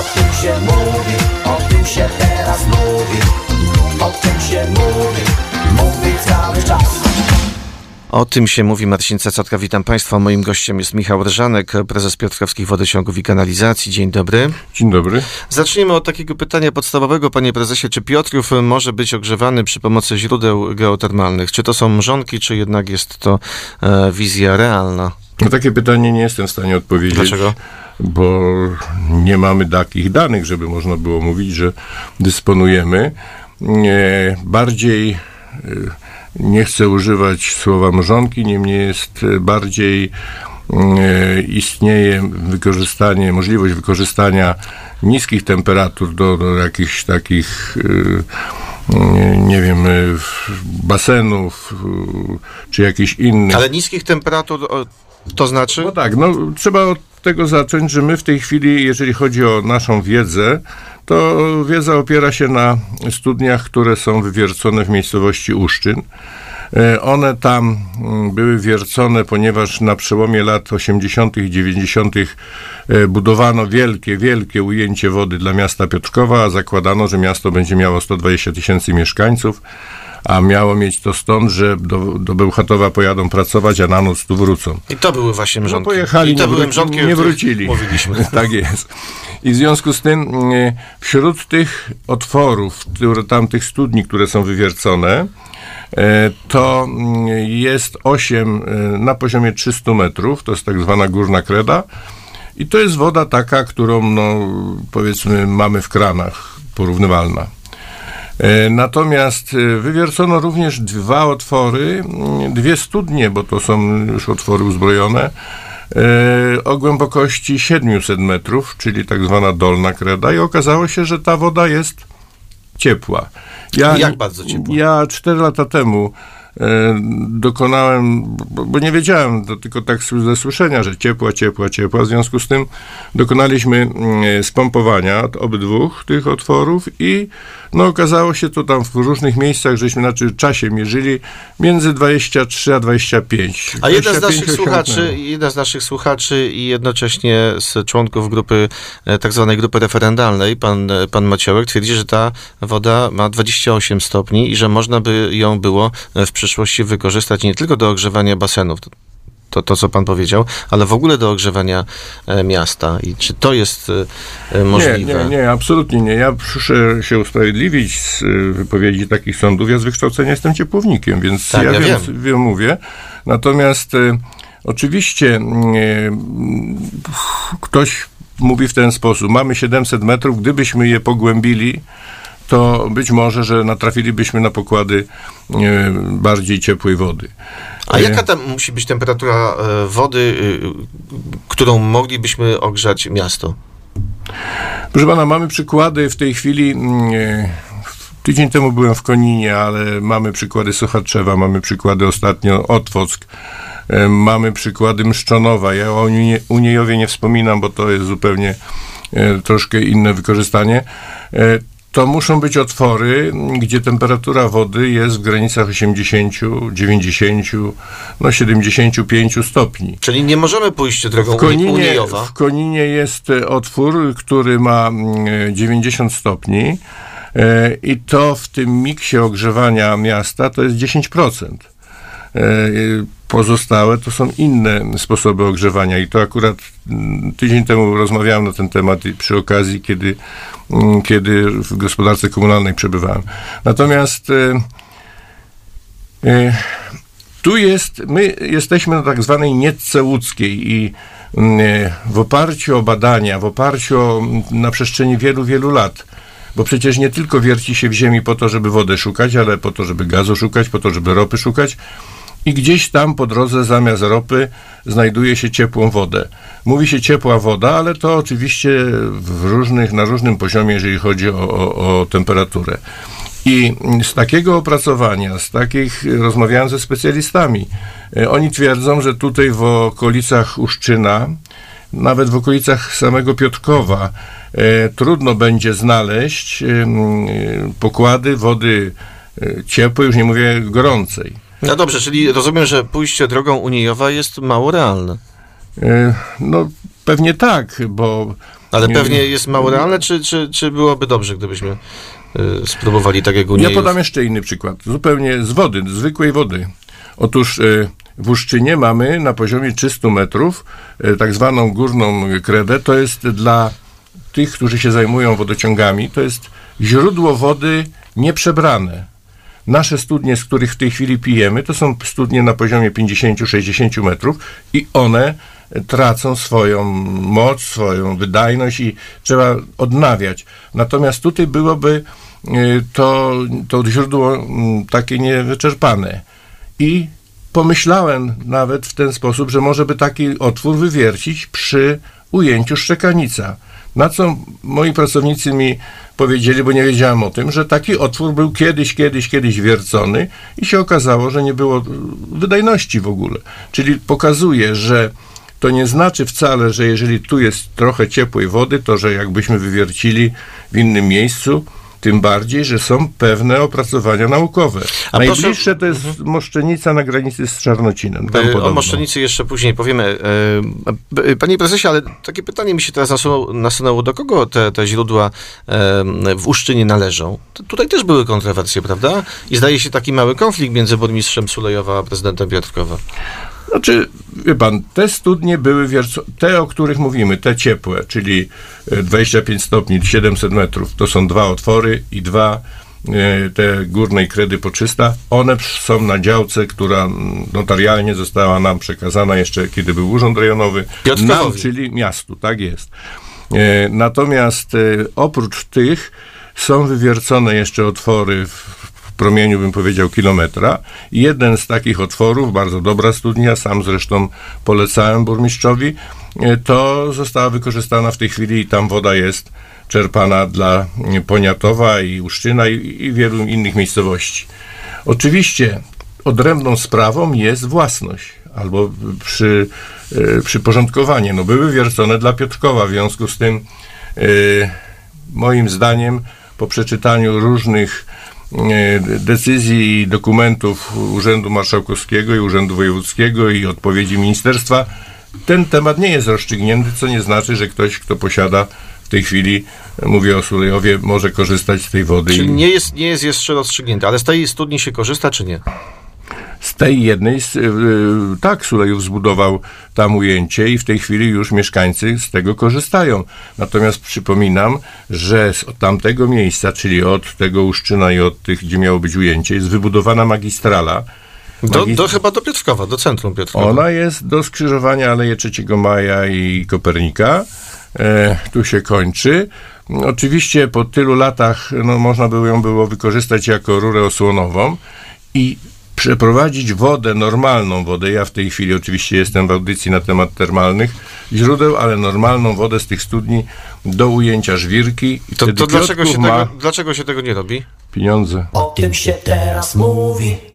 O tym się mówi, o tym się teraz mówi O tym się mówi, mówi cały czas O tym się mówi Marcin Cecotka. Witam Państwa. Moim gościem jest Michał Rżanek, prezes Piotrkowskich Wodociągów i Kanalizacji. Dzień dobry. Dzień dobry. Zacznijmy od takiego pytania podstawowego, panie prezesie. Czy Piotrów może być ogrzewany przy pomocy źródeł geotermalnych? Czy to są mrzonki, czy jednak jest to e, wizja realna? Na takie pytanie nie jestem w stanie odpowiedzieć. Dlaczego? Bo nie mamy takich danych, żeby można było mówić, że dysponujemy. Bardziej y, nie chcę używać słowa mrzonki, niemniej jest y, bardziej y, istnieje wykorzystanie, możliwość wykorzystania niskich temperatur do, do jakichś takich nie, wiem, basenów czy jakichś innych. Ale niskich temperatur to znaczy? No tak, no trzeba od tego zacząć, że my w tej chwili, jeżeli chodzi o naszą wiedzę, to wiedza opiera się na studniach, które są wywiercone w miejscowości Uszczyn. E, One tam mm, były wiercone, ponieważ na przełomie lat 80. i 90. e, budowano wielkie, wielkie ujęcie wody dla miasta Piotrkowa, a zakładano, że miasto będzie miało 120 tysięcy mieszkańców, a miało mieć to stąd, że do, do Bełchatowa pojadą pracować, a na noc tu wrócą. I to były właśnie No mrzonki. pojechali, I to nie, były mrzonki, nie wrócili. Mówiliśmy. tak jest. I w związku z tym e, wśród tych otworów, tamtych studni, które są wywiercone, e, to mm, jest 8 e, na poziomie 300 metrów, to jest tak zwana górna kreda i to jest woda taka, którą no, powiedzmy mamy w kranach, porównywalna. E, Natomiast e, wywiercono również dwa otwory, mm, dwie studnie, bo to są już otwory uzbrojone, e, o głębokości 700 metrów, czyli tak zwana dolna kreda i okazało się, że ta woda jest ciepła. Ja, Jak bardzo ciepła? Ja 4 lata temu dokonałem, bo, nie wiedziałem, to tylko tak ze słyszenia, że ciepła, ciepła, ciepła. W związku z tym dokonaliśmy mm, spompowania obydwu tych otworów i no okazało się to tam w różnych miejscach, żeśmy znaczy czasie mierzyli między 23 a 25. A jeden z 25 naszych słuchaczy, jeden z naszych słuchaczy i jednocześnie z członków grupy, e, tak zwanej grupy referendalnej, pan, e, pan Maciołek, twierdzi, że ta woda ma 28 stopni i że można by ją było e, w przyszłości wykorzystać nie tylko do ogrzewania basenów, to, to co pan powiedział, ale w ogóle do ogrzewania e, miasta. I czy to jest e, e, możliwe? Nie, nie, nie, absolutnie nie. Ja muszę się usprawiedliwić z wypowiedzi takich sądów. Ja z wykształcenia jestem ciepłownikiem, więc Tak, ja, ja wiem, wiem. mówię. Natomiast oczywiście ktoś mówi w ten sposób. Mamy 700 metrów, gdybyśmy je pogłębili, to być może, że natrafilibyśmy na pokłady y, bardziej ciepłej wody. A jaka tam musi być temperatura e, wody, y, którą moglibyśmy ogrzać miasto? Proszę pana, mamy przykłady w tej chwili. mm, e, Tydzień temu byłem w Koninie, ale mamy przykłady Sochaczewa, mamy przykłady ostatnio Otwock, e, mamy przykłady Mszczonowa. Ja o Unie- Uniejowie nie wspominam, bo to jest zupełnie e, troszkę inne wykorzystanie. To muszą być otwory, gdzie temperatura wody jest w granicach 80, 90, no 75 stopni. Czyli nie możemy pójść drogą W Koninie, Uniejowa. w Koninie jest e, otwór, który ma mm, e, 90 stopni e, i to w tym miksie ogrzewania miasta to jest 10%. E, Pozostałe to są inne sposoby ogrzewania i to akurat mm, tydzień temu rozmawiałem na ten temat przy okazji, kiedy, mm, kiedy w gospodarce komunalnej przebywałem. Natomiast e, e, tu jest, my jesteśmy na tak zwanej nietce łódzkiej i mm, w oparciu o badania, w oparciu o, na przestrzeni wielu, wielu lat, bo przecież nie tylko wierci się w ziemi po to, żeby wodę szukać, ale po to, żeby gazu szukać, po to, żeby ropy szukać i gdzieś tam po drodze zamiast ropy znajduje się ciepłą wodę. Mówi się ciepła woda, ale to oczywiście w różnych, na różnym poziomie, jeżeli chodzi o, o, o temperaturę. I z takiego opracowania, z takich rozmawiałem ze specjalistami, e, oni twierdzą, że tutaj w okolicach Uszczyna, nawet w okolicach samego Piotrkowa, e, trudno będzie znaleźć e, pokłady wody ciepłej, już nie mówię gorącej. No dobrze, czyli rozumiem, że pójście drogą Uniejowa jest mało realne. E, No pewnie tak, bo Ale Nie- pewnie jest mało realne, czy, czy, czy byłoby dobrze, gdybyśmy y, spróbowali tak jak Ja podam jeszcze inny przykład, zupełnie z wody, zwykłej wody. Otóż e, w Uszczynie mamy na poziomie 300 metrów e, tak zwaną górną kredę. To jest dla tych, którzy się zajmują wodociągami, to jest źródło wody nieprzebrane. Nasze studnie, z których w tej chwili pijemy, to są studnie na poziomie 50-60 metrów i one tracą swoją moc, swoją wydajność i trzeba odnawiać. Natomiast tutaj byłoby y, to, to źródło mm, takie niewyczerpane. I pomyślałem nawet w ten sposób, że może by taki otwór wywiercić przy ujęciu szczekanica. Na co moi pracownicy mi powiedzieli, bo nie wiedziałem o tym, że taki otwór był kiedyś, kiedyś, kiedyś wiercony i się okazało, że nie było wydajności w ogóle. Czyli pokazuje, że to nie znaczy wcale, że jeżeli tu jest trochę ciepłej wody, to że jakbyśmy wywiercili w innym miejscu, tym bardziej, że są pewne opracowania naukowe. A Najbliższe proszę- to jest Moszczenica na granicy z Czarnocinem. Tam E, O podobno. Moszczenicy jeszcze później powiemy. E, e, Panie prezesie, ale takie pytanie mi się teraz nasunęło, nasunęło. do kogo te, te źródła w Uszczynie należą? Tutaj też były kontrowersje, prawda? I zdaje się taki mały konflikt między burmistrzem Sulejowa a prezydentem Piotrkowa. Znaczy, wie pan, te studnie były te, o których mówimy, te ciepłe, czyli e, 25 stopni, 700 metrów, to są dwa otwory i dwa e, te górnej kredy po 300. One są na działce, która notarialnie została nam przekazana jeszcze, kiedy był urząd rejonowy. Nam, czyli miastu, tak jest. E, Natomiast e, oprócz tych są wywiercone jeszcze otwory w promieniu, bym powiedział, kilometra. I jeden z takich otworów, bardzo dobra studnia, sam zresztą polecałem burmistrzowi, e, to została wykorzystana w tej chwili i tam woda jest czerpana dla e, Poniatowa i Uszczyna i, i wielu innych miejscowości. Oczywiście odrębną sprawą jest własność albo przy, e, przyporządkowanie. No, były wiercone dla Piotrkowa, w związku z tym e, moim zdaniem po przeczytaniu różnych decyzji i dokumentów Urzędu Marszałkowskiego i Urzędu Wojewódzkiego i odpowiedzi ministerstwa, ten temat nie jest rozstrzygnięty, co nie znaczy, że ktoś, kto posiada w tej chwili, e, mówię o Sulejowie, może korzystać z tej wody. Czyli i- nie jest, nie jest jeszcze rozstrzygnięte, ale z tej studni się korzysta, czy nie? Tej jednej, z, y, tak, Sulejów zbudował tam ujęcie i w tej chwili już mieszkańcy z tego korzystają. Natomiast przypominam, że z tamtego miejsca, czyli od tego Uszczyna i od tych, gdzie miało być ujęcie, jest wybudowana magistrala. Do, do, chyba do Piotrkowa, do centrum Piotrkowa. Ona jest do skrzyżowania Aleje 3 Maja i Kopernika. E, tu się kończy. Oczywiście po tylu latach no, można było ją było wykorzystać jako rurę osłonową i przeprowadzić wodę, normalną wodę. Ja w tej chwili oczywiście jestem w audycji na temat termalnych źródeł, ale normalną wodę z tych studni do ujęcia żwirki. I To, to dlaczego, się tego, dlaczego się tego nie robi? pieniądze. O tym się teraz mówi